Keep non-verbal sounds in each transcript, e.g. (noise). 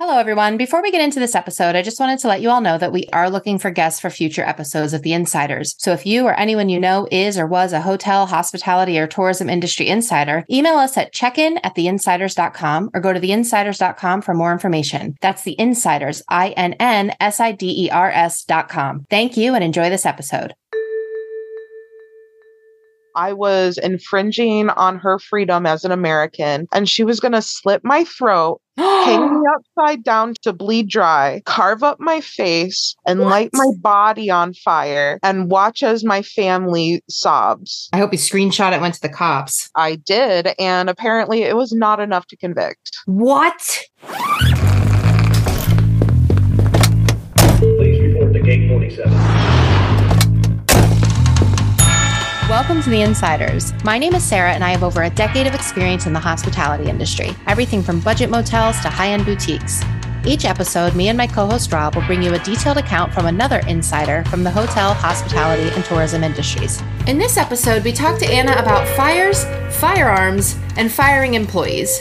Hello, everyone. Before we get into this episode, I just wanted to let you all know that we are looking for guests for future episodes of The Innsiders. So if you or anyone you know is or was a hotel, hospitality, or tourism industry insider, email us at checkin at theinnsiders.com or go to theinnsiders.com for more information. That's The Innsiders, I N N S I D E R S.com. Thank you and enjoy this episode. I was infringing on her freedom as an American, and she was going to slit my throat, hang me (gasps) upside down to bleed dry, carve up my face, and What? light my body on fire, and watch as my family sobs. I hope you screenshot it, went to the cops. I did, and apparently it was not enough to convict. What? Welcome to The Innsiders. My name is Sarah, and I have over a decade of experience in the hospitality industry, everything from budget motels to high end boutiques. Each episode, me and my co host Rob will bring you a detailed account from another insider from the hotel, hospitality, and tourism industries. In this episode, we talk to Anna about fires, firearms, and firing employees.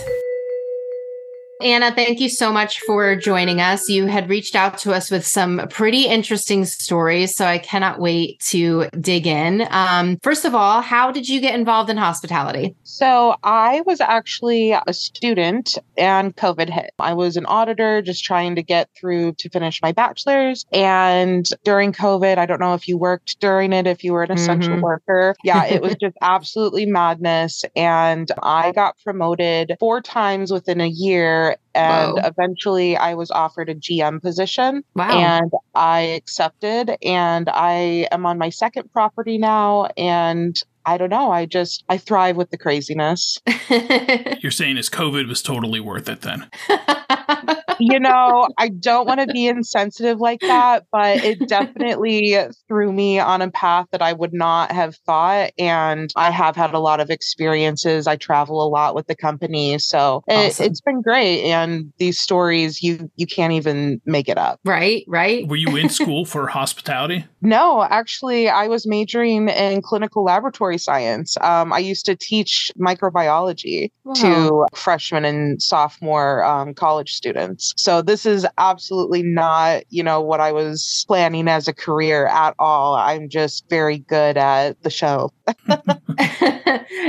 Anna, thank you so much for joining us. You had reached out to us with some pretty interesting stories, so I cannot wait to dig in. Um, first of all, how did you get involved in hospitality? So I was actually a student and COVID hit. I was an auditor just trying to get through to finish my bachelor's. And during COVID, I don't know if you worked during it, if you were an essential Mhm. worker. Yeah, it was (laughs) just absolutely madness. And I got promoted four times within a year. And Whoa. eventually I was offered a GM position Wow. and I accepted and I am on my second property now and I don't know I just I thrive with the craziness. (laughs) You're saying is COVID was totally worth it then. (laughs) you know, I don't want to be insensitive like that, but it definitely threw me on a path that I would not have thought and I have had a lot of experiences. I travel a lot with the company, so it, Awesome. it's been great and these stories you you can't even make it up. right, right. Were you in school for hospitality? (laughs) No, actually, I was majoring in clinical laboratory science. Um, I used to teach microbiology Wow. to freshmen and sophomore um, college students. So this is absolutely not, you know, what I was planning as a career at all. I'm just very good at the show. (laughs)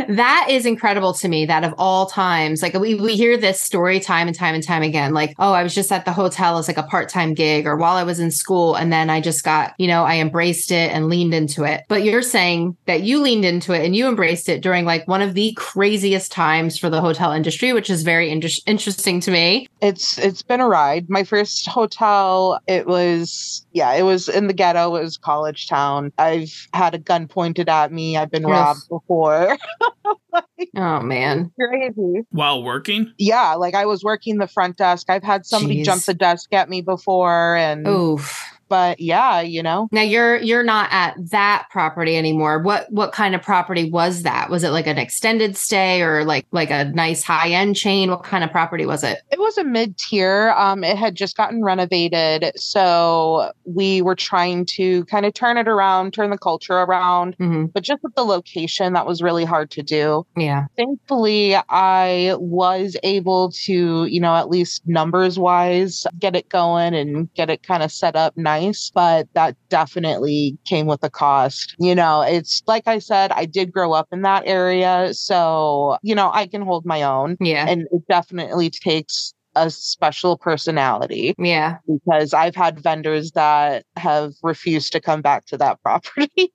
that is incredible to me that of all times like we, we hear this story time and time and time again like oh i was just at the hotel as like a part-time gig or while i was in school and then i just got you know i embraced it and leaned into it but you're saying that you leaned into it and you embraced it during like one of the craziest times for the hotel industry which is very inter- interesting to me It's it's been a ride. My first hotel, it was yeah, it was in the ghetto. It was college town. I've had a gun pointed at me. I've been Ugh. robbed before. (laughs) oh man Crazy. While working? yeah, like I was working the front desk. I've had somebody jump the desk at me before and oof but yeah, you know. Now you're you're not at that property anymore. What what kind of property was that? Was it like an extended stay or like like a nice high end chain? What kind of property was it? It was a mid-tier. Um it had just gotten renovated, so we were trying to kind of turn it around, turn the culture around, hmm but just with the location that was really hard to do. Yeah. Thankfully, I was able to, you know, at least numbers wise, get it going and get it kind of set up nice. But that definitely came with a cost. You know, it's like I said, I did grow up in that area. So, you know, I can hold my own. Yeah. And it definitely takes a special personality Yeah. because I've had vendors that have refused to come back to that (laughs) property.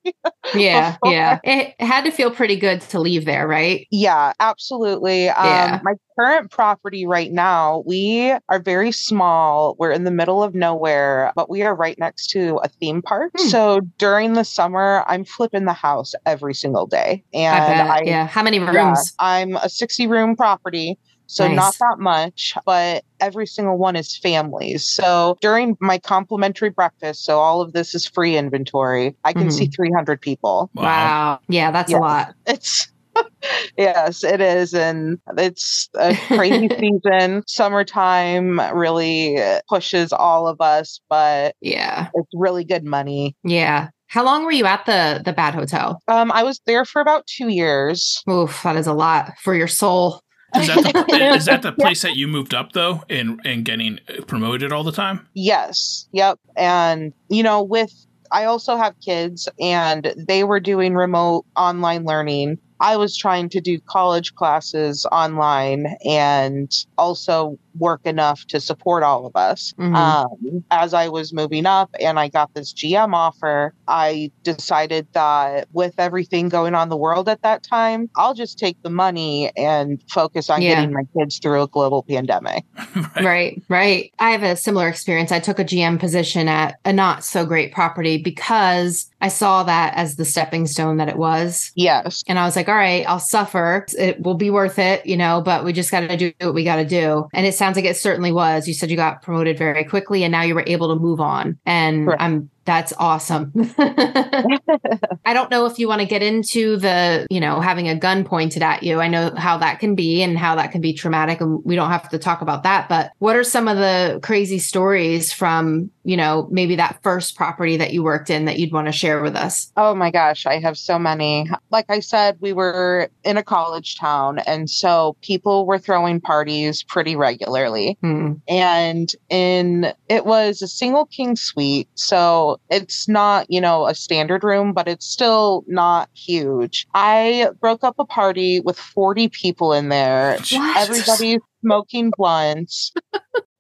Yeah. Before. Yeah. It had to feel pretty good to leave there, right? Yeah, absolutely. Um, Yeah. My current property right now, we are very small. We're in the middle of nowhere, but we are right next to a theme park. Hmm. So during the summer, I'm flipping the house every single day. And I bet. I, yeah. How many yeah, rooms? I'm a 60 room property. So not that much, but every single one is families. So during my complimentary breakfast, so all of this is free inventory, I can see 300 people. Wow. Yeah, that's Yeah. a lot. It's (laughs) yes, it is, and it's a crazy (laughs) season. Summertime really pushes all of us, but Yeah. it's really good money. Yeah. How long were you at the the bad hotel? Um, I was there for about two years. Oof, that is a lot for your soul. Is that the, (laughs) is that the place that you moved up though, and and getting uh, promoted all the time? Yes. Yep. And you know, with I also have kids, and they were doing remote online learning. I was trying to do college classes online and also work enough to support all of us. Mhm. Um, as I was moving up and I got this GM offer, I decided that with everything going on in the world at that time, I'll just take the money and focus on Yeah. getting my kids through a global pandemic. (laughs) Right, right. I have a similar experience. I took a GM position at a not so great property because I saw that as the stepping stone that it was. Yes. And I was like, all right, I'll suffer. It will be worth it, you know, but we just got to do what we got to do. And it sounds like it certainly was. You said you got promoted very quickly and now you were able to move on. And Correct. I'm that's awesome. (laughs) I don't know if you want to get into the, you know, having a gun pointed at you. I know how that can be and how that can be traumatic and we don't have to talk about that, but what are some of the crazy stories from, you know, maybe that first property that you worked in that you'd want to share with us? Oh my gosh, I have so many. Like I said, we were in a college town, and so people were throwing parties pretty regularly. Hmm. And in it was a single king suite, so it's not, you know, a standard room, but it's still not huge. I broke up a party with 40 people in there. What? Everybody smoking blunts. (laughs)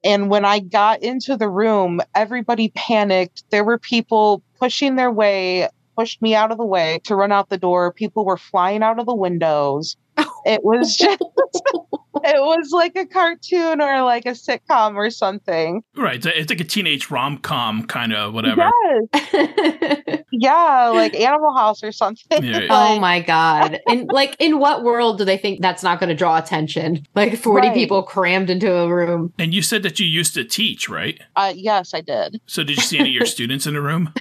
And when I got into the room, everybody panicked. There were people pushing their way, pushed me out of the way to run out the door. People were flying out of the windows. (laughs) Oh It was (laughs) just, it was like a cartoon or like a sitcom or something. Right. It's, it's like a teenage rom com kind of whatever. Yes. (laughs) Yeah, like Animal House or something. Yeah. (laughs) oh my god. And like in what world do they think that's not going to draw attention? Like 40 Right. people crammed into a room. And you said that you used to teach, right? Uh, yes, I did. So did you see any of your students in the room?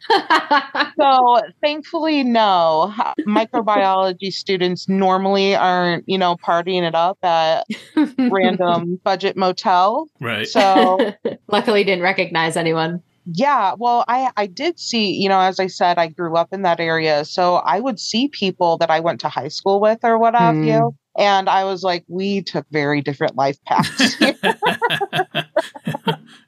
So thankfully, no. Microbiology students normally aren't, you know, partying it up at (laughs) random budget motel. Right. So (laughs) Luckily didn't recognize anyone. yeah, well, I I did see, you know, as I said, I grew up in that area, so I would see people that I went to high school with or what have Hmm. you, and I was like, we took very different life paths. (laughs)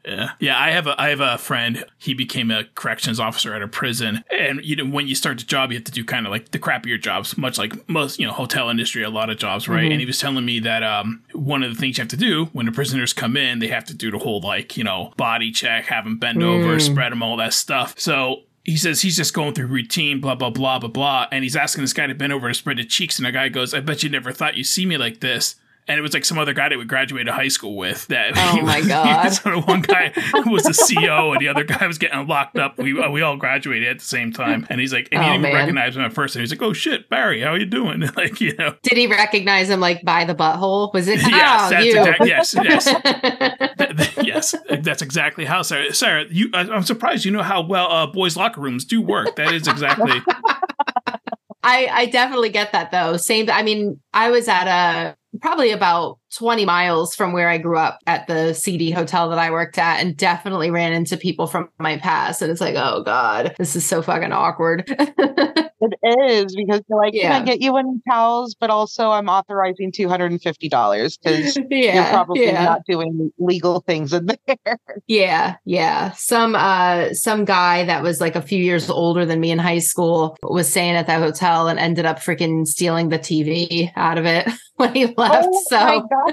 yeah, yeah. I have a I have a friend. He became a corrections officer at a prison, and you know when you start the job, you have to do kind of like the crappier jobs, much like most you know hotel industry, a lot of jobs, right? Mhm. And he was telling me that um one of the things you have to do when the prisoners come in, they have to do the whole like you know body check, have them bend over, Mm. spread them, all that stuff. So. He says he's just going through routine, blah blah blah blah blah, and he's asking this guy to bend over to spread the cheeks, and the guy goes, "I bet you never thought you'd see me like this." And it was like some other guy that we graduated high school with. That Oh my (laughs) God. so the one guy was the CO, and the other guy was getting locked up. We uh, we all graduated at the same time, and he's like, and he Oh, didn't even recognize him at first, and he's like, "Oh shit, Barry, how you doing?" (laughs) Like you know, Did he recognize him like by the butthole? Was it? Yes, oh, that's you. exact- yes, yes. (laughs) Yes, that's exactly how Sarah. Sarah, you, I, I'm surprised you know how well uh, boys' locker rooms do work. That is exactly. I, I definitely get that though. Same. I mean, I was at a probably about 20 miles from where I grew up at the CD hotel that I worked at and definitely ran into people from my past. And it's like, oh God, this is so fucking awkward. (laughs) it is because you're like, Yeah. can I get you any towels? But also, I'm authorizing two hundred and fifty dollars because (laughs) yeah. you're probably yeah. not doing legal things in (laughs) there. Yeah, yeah. Some uh some guy that was like a few years older than me in high school was staying at that hotel and ended up freaking stealing the TV out of it (laughs) when he left. Oh so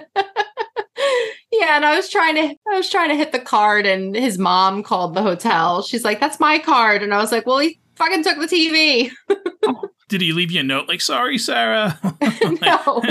yeah, and I was trying to I was trying to hit the card and his mom called the hotel. She's like, "That's my card." And I was like, "Well, he fucking took the TV." (laughs) Did he leave you a note like, "Sorry, Sarah"? (laughs) no.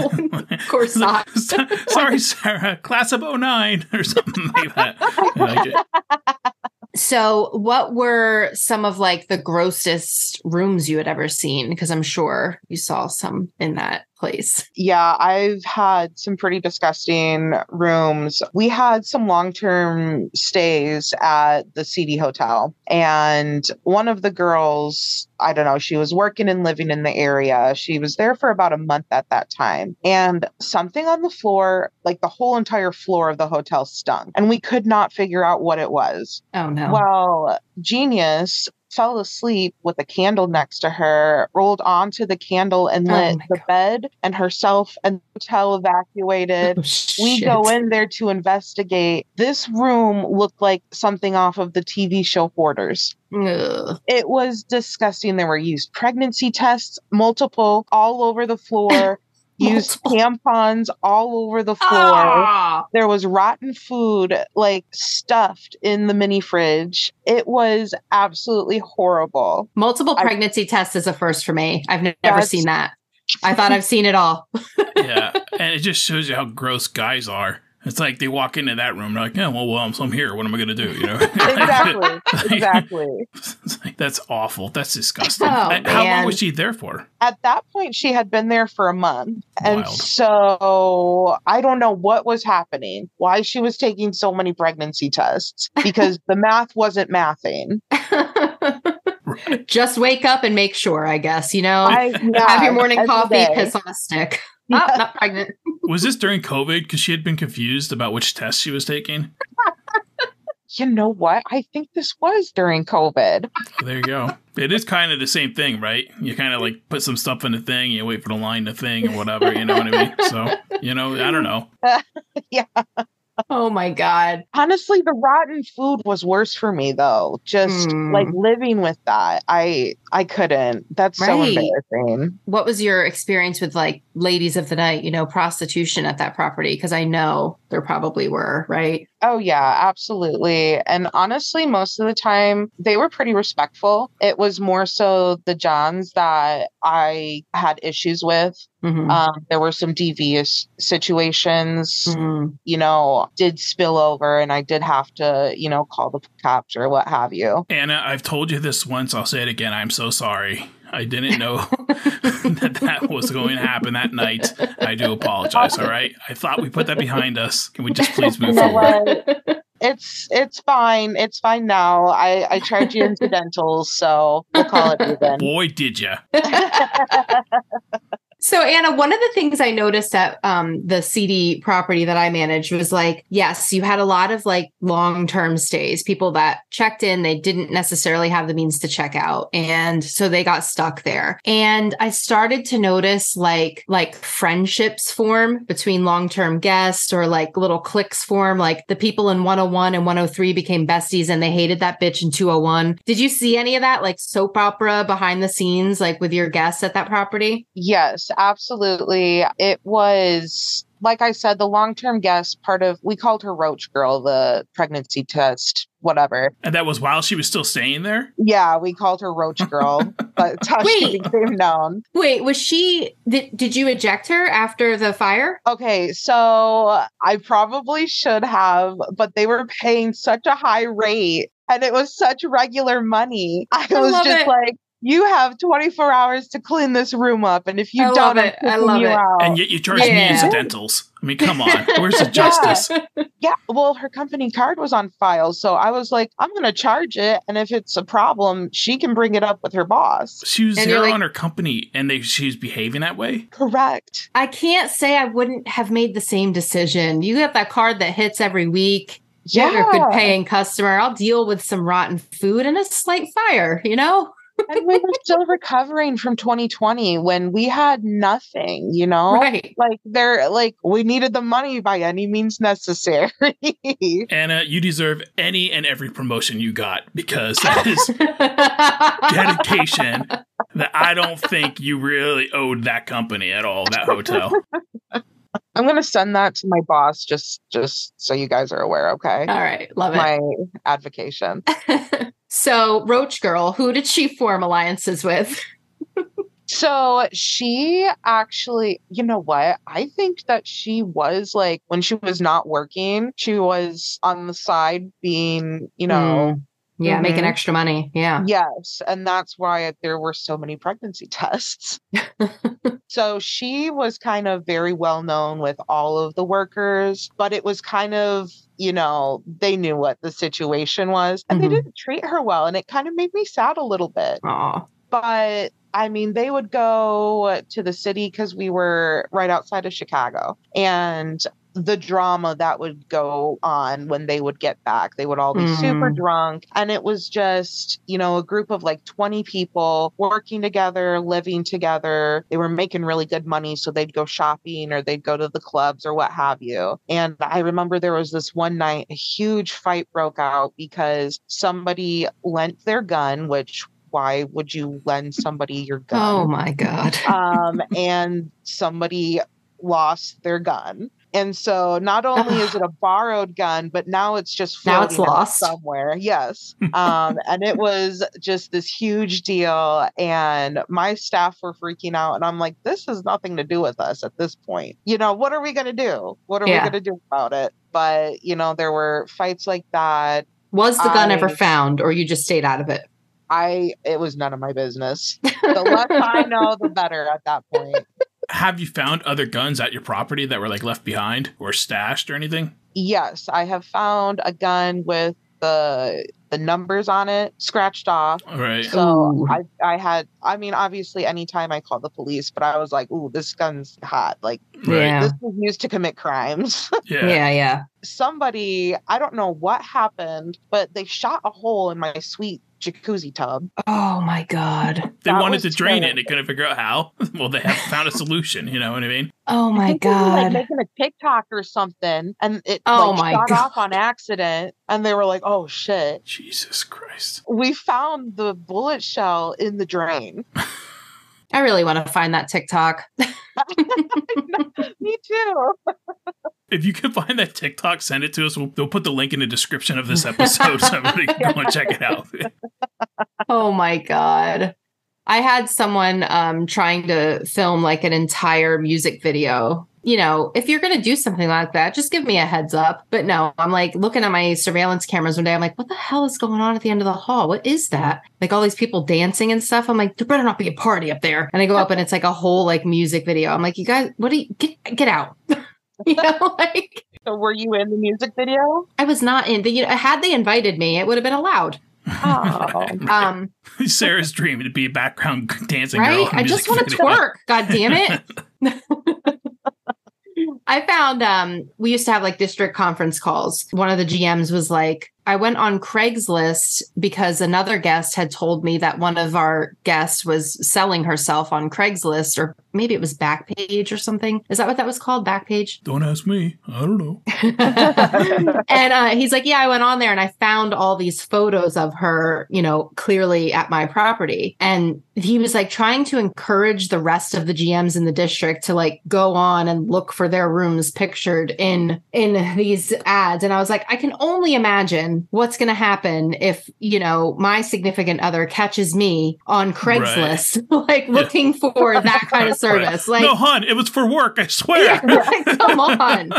Of course (laughs) not. Sorry, Sarah. Class of 09 or something like that. So, what were some of like the grossest rooms you had ever seen? Because I'm sure you saw some in that place. Yeah, I've had some pretty disgusting rooms. We had some long term stays at the CD Hotel, and one of the girls, I don't know, she was working and living in the area. She was there for about a month at that time, and something on the floor, like the whole entire floor of the hotel, stunk, and we could not figure out what it was. Oh no. Well, genius fell asleep with a candle next to her, rolled onto the candle and Oh lit my the God. bed, and herself and the hotel evacuated. Oh, We go in there to investigate. This room looked like something off of the TV show Hoarders. Ugh. It was disgusting. There were used pregnancy tests, multiple, all over the floor, (laughs) used tampons all over the floor. Ah! There was rotten food, like stuffed in the mini fridge. It was absolutely horrible. Multiple I- pregnancy tests is a first for me. I've ne- never seen that. I thought I've seen it all. (laughs) yeah, and it just shows you how gross guys are. It's like they walk into that room, they're like, "Yeah, well, well, I'm, I'm here. What am I going to do?" You know? (laughs) (laughs) Exactly. exactly. (laughs) Like, That's awful. That's disgusting. Oh, Uh, How long was she there for? At that point, she had been there for a month. And so I don't know what was happening, why she was taking so many pregnancy tests, because the math wasn't mathing. Right. Just wake up and make sure, I guess, you know? I, Have your morning coffee, day. piss on a stick. Oh, not pregnant. Was this during COVID? Because she had been confused about which test she was taking. (laughs) You know what? I think this was during COVID. There you go. It is kind of the same thing, right? You kind of like put some stuff in the thing, you wait for the line to thing or whatever. You know what I mean? So you know, I don't know. (laughs) Oh my God. Honestly, the rotten food was worse for me though. Just Hmm. like living with that. I I couldn't. That's so Right. embarrassing. What was your experience with like ladies of the night, you know, prostitution at that property? Because I know there probably were, right? Oh yeah, absolutely. And honestly, most of the time they were pretty respectful. It was more so the Johns that I had issues with. Mhm. Um, there were some devious situations, Mhm. you know, did spill over and I did have to, you know, call the cops or what have you. Anna, I've told you this once. I'll say it again. I'm so sorry. I didn't know (laughs) that that was going to happen that night. I do apologize. All right. I thought we put that behind us. Can we just please move forward? It's it's fine. It's fine now. I I charge you incidentals, so we'll call it even. Boy, did ya. (laughs) So Anna, one of the things I noticed at um, the CD property that I managed was like, yes, you had a lot of like long-term stays, people that checked in, they didn't necessarily have the means to check out, and so they got stuck there. And I started to notice like like friendships form between long-term guests or like little cliques form, like the people in 101 and 103 became besties and they hated that bitch in 201. Did you see any of that like soap opera behind the scenes like with your guests at that property? Yes, absolutely. It was like I said, the long term guest part of we called her Roach Girl, the pregnancy test, whatever. And that was while she was still staying there? Yeah, we called her Roach Girl. but (laughs) that's how she Wait. became known. Wait, was she did, did you eject her after the fire? Okay, so I probably should have, but they were paying such a high rate and it was such regular money. I, I was just it. like, you have 24 hours to clean this room up. And if you I don't, I'm it. I love you it. out. And yet you charge me Yeah. incidentals. I mean, come on. (laughs) Where's the justice? Yeah, well, her company card was on file. So I was like, I'm going to charge it. And if it's a problem, she can bring it up with her boss. She was And there like- on her company and they she was behaving that way? Correct. I can't say I wouldn't have made the same decision. You have that card that hits every week. Yeah. You're a good paying customer. I'll deal with some rotten food and a slight fire, you know? And we were still recovering from 2020 when we had nothing, you know? Right. Like they're like we needed the money by any means necessary. (laughs) Anna, you deserve any and every promotion you got because that (laughs) is dedication that I don't think you really owed that company at all, that hotel. (laughs) I'm gonna send that to my boss just just so you guys are aware, okay? All right. Love it. My advocation. (laughs) so, Roach Girl, who did she form alliances with? (laughs) So she actually, you know what? I think that she was like when she was not working, she was on the side being, you know, mm. Yeah, making Mhm. extra money. Yeah. Yes, and that's why there were so many pregnancy (laughs) tests. (laughs) so she was kind of very well known with all of the workers, but it was kind of, you know, they knew what the situation was and Mhm. they didn't treat her well. And it kind of made me sad a little bit. Aw. But I mean, they would go to the city because we were right outside of Chicago. And the drama that would go on when they would get back. They would all be super Mm. drunk. And it was just, you know, a group of like 20 people working together, living together. They were making really good money. So they'd go shopping or they'd go to the clubs or what have you. And I remember there was this one night, a huge fight broke out because somebody lent their gun, which why would you lend somebody your gun? Oh my God. um, and somebody lost their gun. And so not only is it a (sighs) borrowed gun, but now it's just Now it's floating lost. somewhere. Yes. (laughs) Um, and it was just this huge deal. And my staff were freaking out. And I'm like, this has nothing to do with us at this point. You know, what are we going to do? What are Yeah. we going to do about it? But, you know, there were fights like that. Was the gun ever found or you just stayed out of it? I, it was none of my business. (laughs) The less I know, the better at that point. Have you found other guns at your property that were like left behind or stashed or anything? Yes, I have found a gun with the the numbers on it scratched off. All right. So Ooh. I I had I mean obviously anytime I called the police, but I was like, ooh, this gun's hot. Like Right. Yeah. this was used to commit crimes. (laughs) Yeah. Yeah, yeah. Somebody, I don't know what happened, but they shot a hole in my suite jacuzzi tub. Oh my God. They That wanted to drain it terrible. and they couldn't figure out how. (laughs) well, they have found a solution. You know what I mean? Oh I my think they were, like God. making a TikTok or something, and it Oh like my shot God. off on accident, and they were like, "Oh shit!" Jesus Christ. We found the bullet shell in the drain. I really want to find that TikTok. (laughs) Me too. (laughs) If you can find that TikTok, send it to us. We'll, we'll put the link in the description of this episode so everybody can go and check it out. (laughs) Oh my god. I had someone um trying to film like an entire music video. You know, if you're going to do something like that, just give me a heads up. But no, I'm like looking at my surveillance cameras one day. I'm like, what the hell is going on at the end of the hall? What is that? Like all these people dancing and stuff. I'm like, there better not be a party up there. And I go up and it's like a whole like music video. I'm like, you guys, what do you get get out? (laughs) (laughs) you know, like So were you in the music video? I was not in the you know, had they invited me, it would have been allowed. Oh. (laughs) Um (laughs) Sarah's dream to be a background dancing girl. right? in a I just want to twerk. God damn it. I found um we used to have like district conference calls. One of the GMs was like, I went on Craigslist because another guest had told me that one of our guests was selling herself on Craigslist or maybe it was Backpage or something. Is that what that was called? Backpage? Don't ask me. I don't know. (laughs) and uh, he's like, Yeah, I went on there and I found all these photos of her, you know, clearly at my property. And he was like trying to encourage the rest of the GMs in the district to like go on and look for their rooms pictured in in these ads. And I was like, I can only imagine what's going to happen if you know my significant other catches me on Craigslist, (laughs) like looking for that kind of (laughs) service. Like, no, hon, it was for work. I swear. Yeah, (laughs) come on.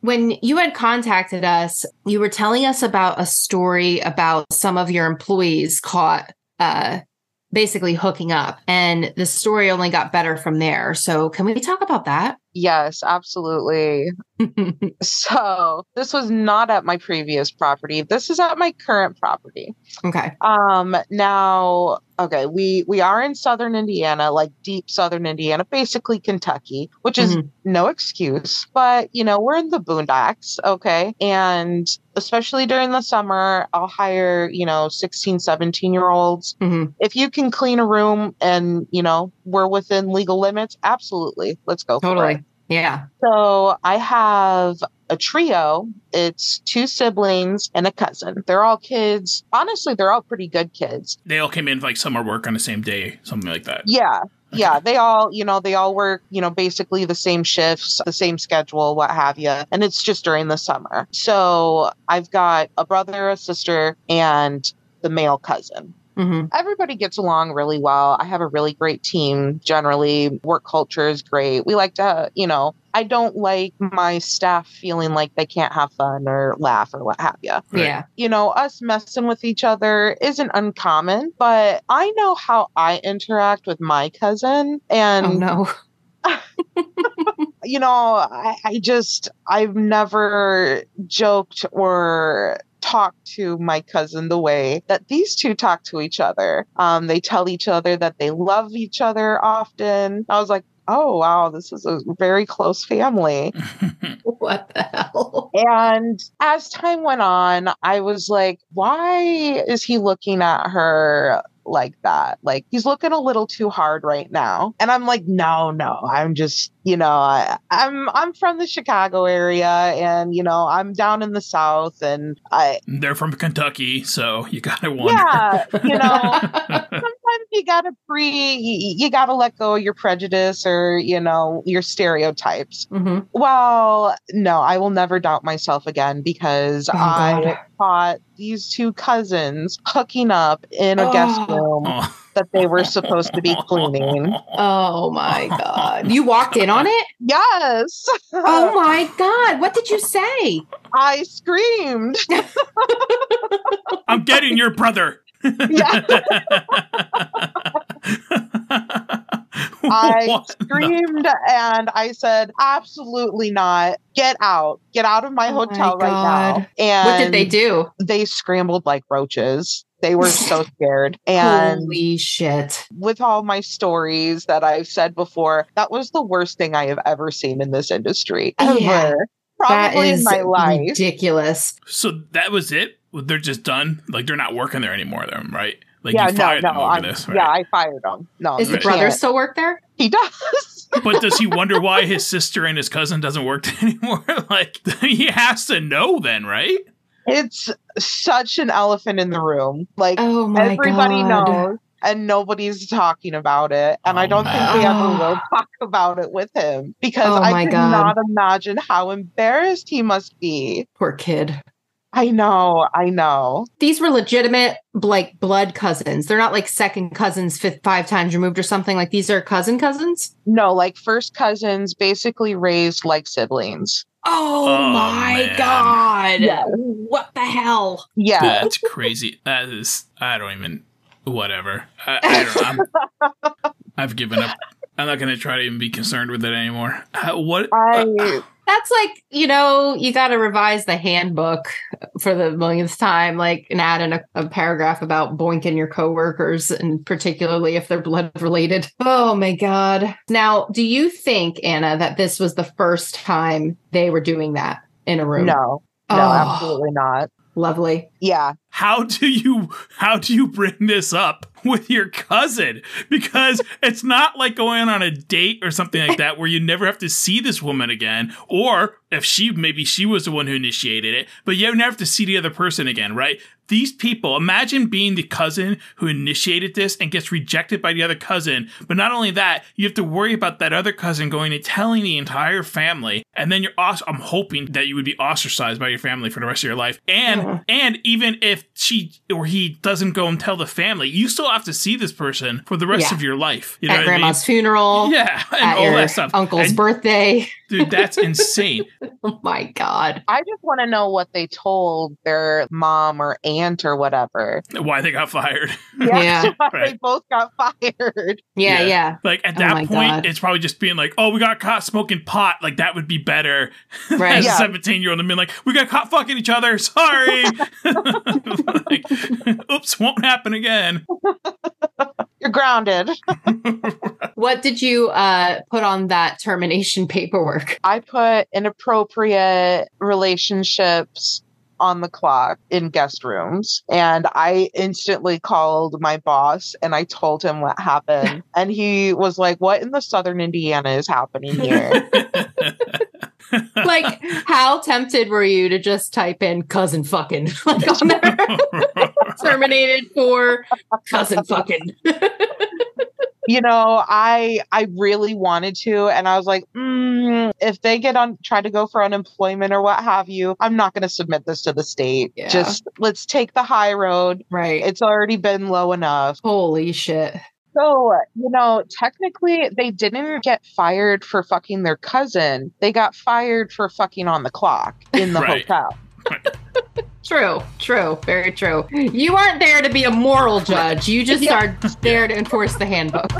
when you had contacted us, you were telling us about a story about some of your employees caught uh, basically hooking up, and the story only got better from there. So, can we talk about that? Yes, absolutely. (laughs) So this was not at my previous property. This is at my current property. okay. Um now okay, we we are in southern Indiana, like deep southern Indiana, basically Kentucky, which is no excuse, but you know, we're in the boondocks, okay? And especially during the summer, I'll hire, you know, 16, 17 year olds. hmm If you can clean a room and, you know, we're within legal limits, absolutely. Let's go for it. Totally. Yeah. So I have a trio. It's two siblings and a cousin. They're all kids. Honestly, they're all pretty good kids. they all came in like summer work on the same day, something like that. Yeah. Yeah, they all, you know, they all work, you know, basically the same shifts, the same schedule, what have you. And it's just during the summer. So I've got a brother, a sister, and the male cousin. Hmm everybody gets along really well. I have a really great team generally. Work culture is great. We like to, you know, I don't like my staff feeling like they can't have fun or laugh or what have you. Right. Yeah. You know, us messing with each other isn't uncommon, but I know how I interact with my cousin. And, Oh no. (laughs) you know, I, I just, I've never joked or talked to my cousin the way that these two talk to each other. Um, they tell each other that they love each other often. I was like, oh, wow, this is a very close family. (laughs) What the hell? And as time went on, I was like, why is he looking at her like that? Like he's looking a little too hard right now. And I'm like, no, no, I'm just, you know, I, I'm I'm from the Chicago area and you know, I'm down in the south and I They're from Kentucky, so you gotta wonder. yeah, you know, (laughs) sometimes you gotta pre you, you gotta let go of your prejudice or, you know, your stereotypes. hmm Well, no, I will never doubt myself again because Oh, I God. caught these two cousins hooking up in a guest Oh. room Oh. that they were supposed to be cleaning. Oh my god! You walked in on it? Yes. Oh (laughs) my god! What did you say? I screamed. (laughs) I'm getting your brother. Yeah. I (laughs) What the- screamed and I said, absolutely not. Get out. Get out of my Oh my hotel right now. And What did they do? They scrambled like roaches. They were so (laughs) scared. And Holy shit! with all my stories that I've said before, that was the worst thing I have ever seen in this industry ever. Yeah. Probably is in my life. ridiculous. So that was it. They're just done. Like they're not working there anymore. Then right? Like yeah, you no, fired them no. over I, this. Right? Yeah, I fired him. No, Is you the brother can't. still work there? He does. (laughs) but does he wonder why his sister and his cousin doesn't work (laughs) anymore? like (laughs) he has to know then, right? it's such an elephant in the room. Like Oh my everybody god! knows. And nobody's talking about it. And I Oh, don't think we ever will talk about it with him because Oh, I cannot God. imagine how embarrassed he must be. Poor kid. I know, I know. These were legitimate, like blood cousins. They're not like second cousins, fifth, five times removed or something. Like these are cousin cousins. No, like first cousins basically raised like siblings. Oh, Oh, my man. god! Yeah. What the hell? Yeah. That's crazy. That is. I don't even. Whatever. I, I don't know. I'm, (laughs) I've given up. I'm not going to try to even be concerned with it anymore. How, what? I uh, (sighs) That's like, you know, you got to revise the handbook for the millionth time, like, and add in a, a paragraph about boinking your coworkers, and particularly if they're blood related. Oh my God. Now, do you think, Anna, that this was the first time they were doing that in a room? no, no, Oh. absolutely not. Lovely. Yeah. How do you how do you bring this up with your cousin? Because it's not like going on a date or something like that where you never have to see this woman again or if she maybe she was the one who initiated it but you never have to see the other person again right? These people imagine being the cousin who initiated this and gets rejected by the other cousin but not only that you have to worry about that other cousin going and telling the entire family and then you're also i'm hoping that you would be ostracized by your family for the rest of your life. And Mhm. and even if she or he doesn't go and tell the family, you still have to see this person for the rest Yeah. of your life. You know At grandma's I funeral. Yeah, (laughs) and all that stuff. uncle's And, birthday. Dude, that's insane. (laughs) Oh my God. I just want to know what they told their mom or aunt or whatever. Why they got fired? Yeah. (laughs) they Right. both got fired. Yeah, Yeah. yeah. Like at Oh that my point, God. it's probably just being like, "Oh, we got caught smoking pot." Like that would be better. (laughs) Right. As Yeah. a seventeen-year-old, and being like, "We got caught fucking each other. Sorry." like, oops, won't happen again. You're grounded. What did you uh, put on that termination (laughs) paperwork? I put inappropriate relationships on the clock in guest rooms and I instantly called my boss and I told him what happened (laughs) and he was like what in the southern Indiana is happening here (laughs) like, how tempted were you to just type in cousin fucking like on there? terminated for cousin fucking? You know I I really wanted to and I was like mm, if they get on try to go for unemployment or what have you I'm not going to submit this to the state Yeah. just let's take the high road right. it's already been low enough Holy shit. So, you know, technically they didn't get fired for fucking their cousin. They got fired for fucking on the clock in the Right. hotel. True, true, very true. You aren't there to be a moral judge. You just Yeah. are there to enforce the handbook.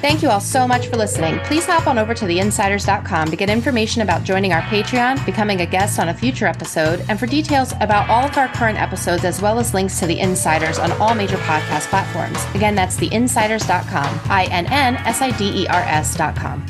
Thank you all so much for listening. Please hop on over to theinnsiders.com to get information about joining our Patreon, becoming a guest on a future episode, and for details about all of our current episodes, as well as links to the Innsiders on all major podcast platforms. Again, that's theinnsiders.com. I N N S I D E R S.com.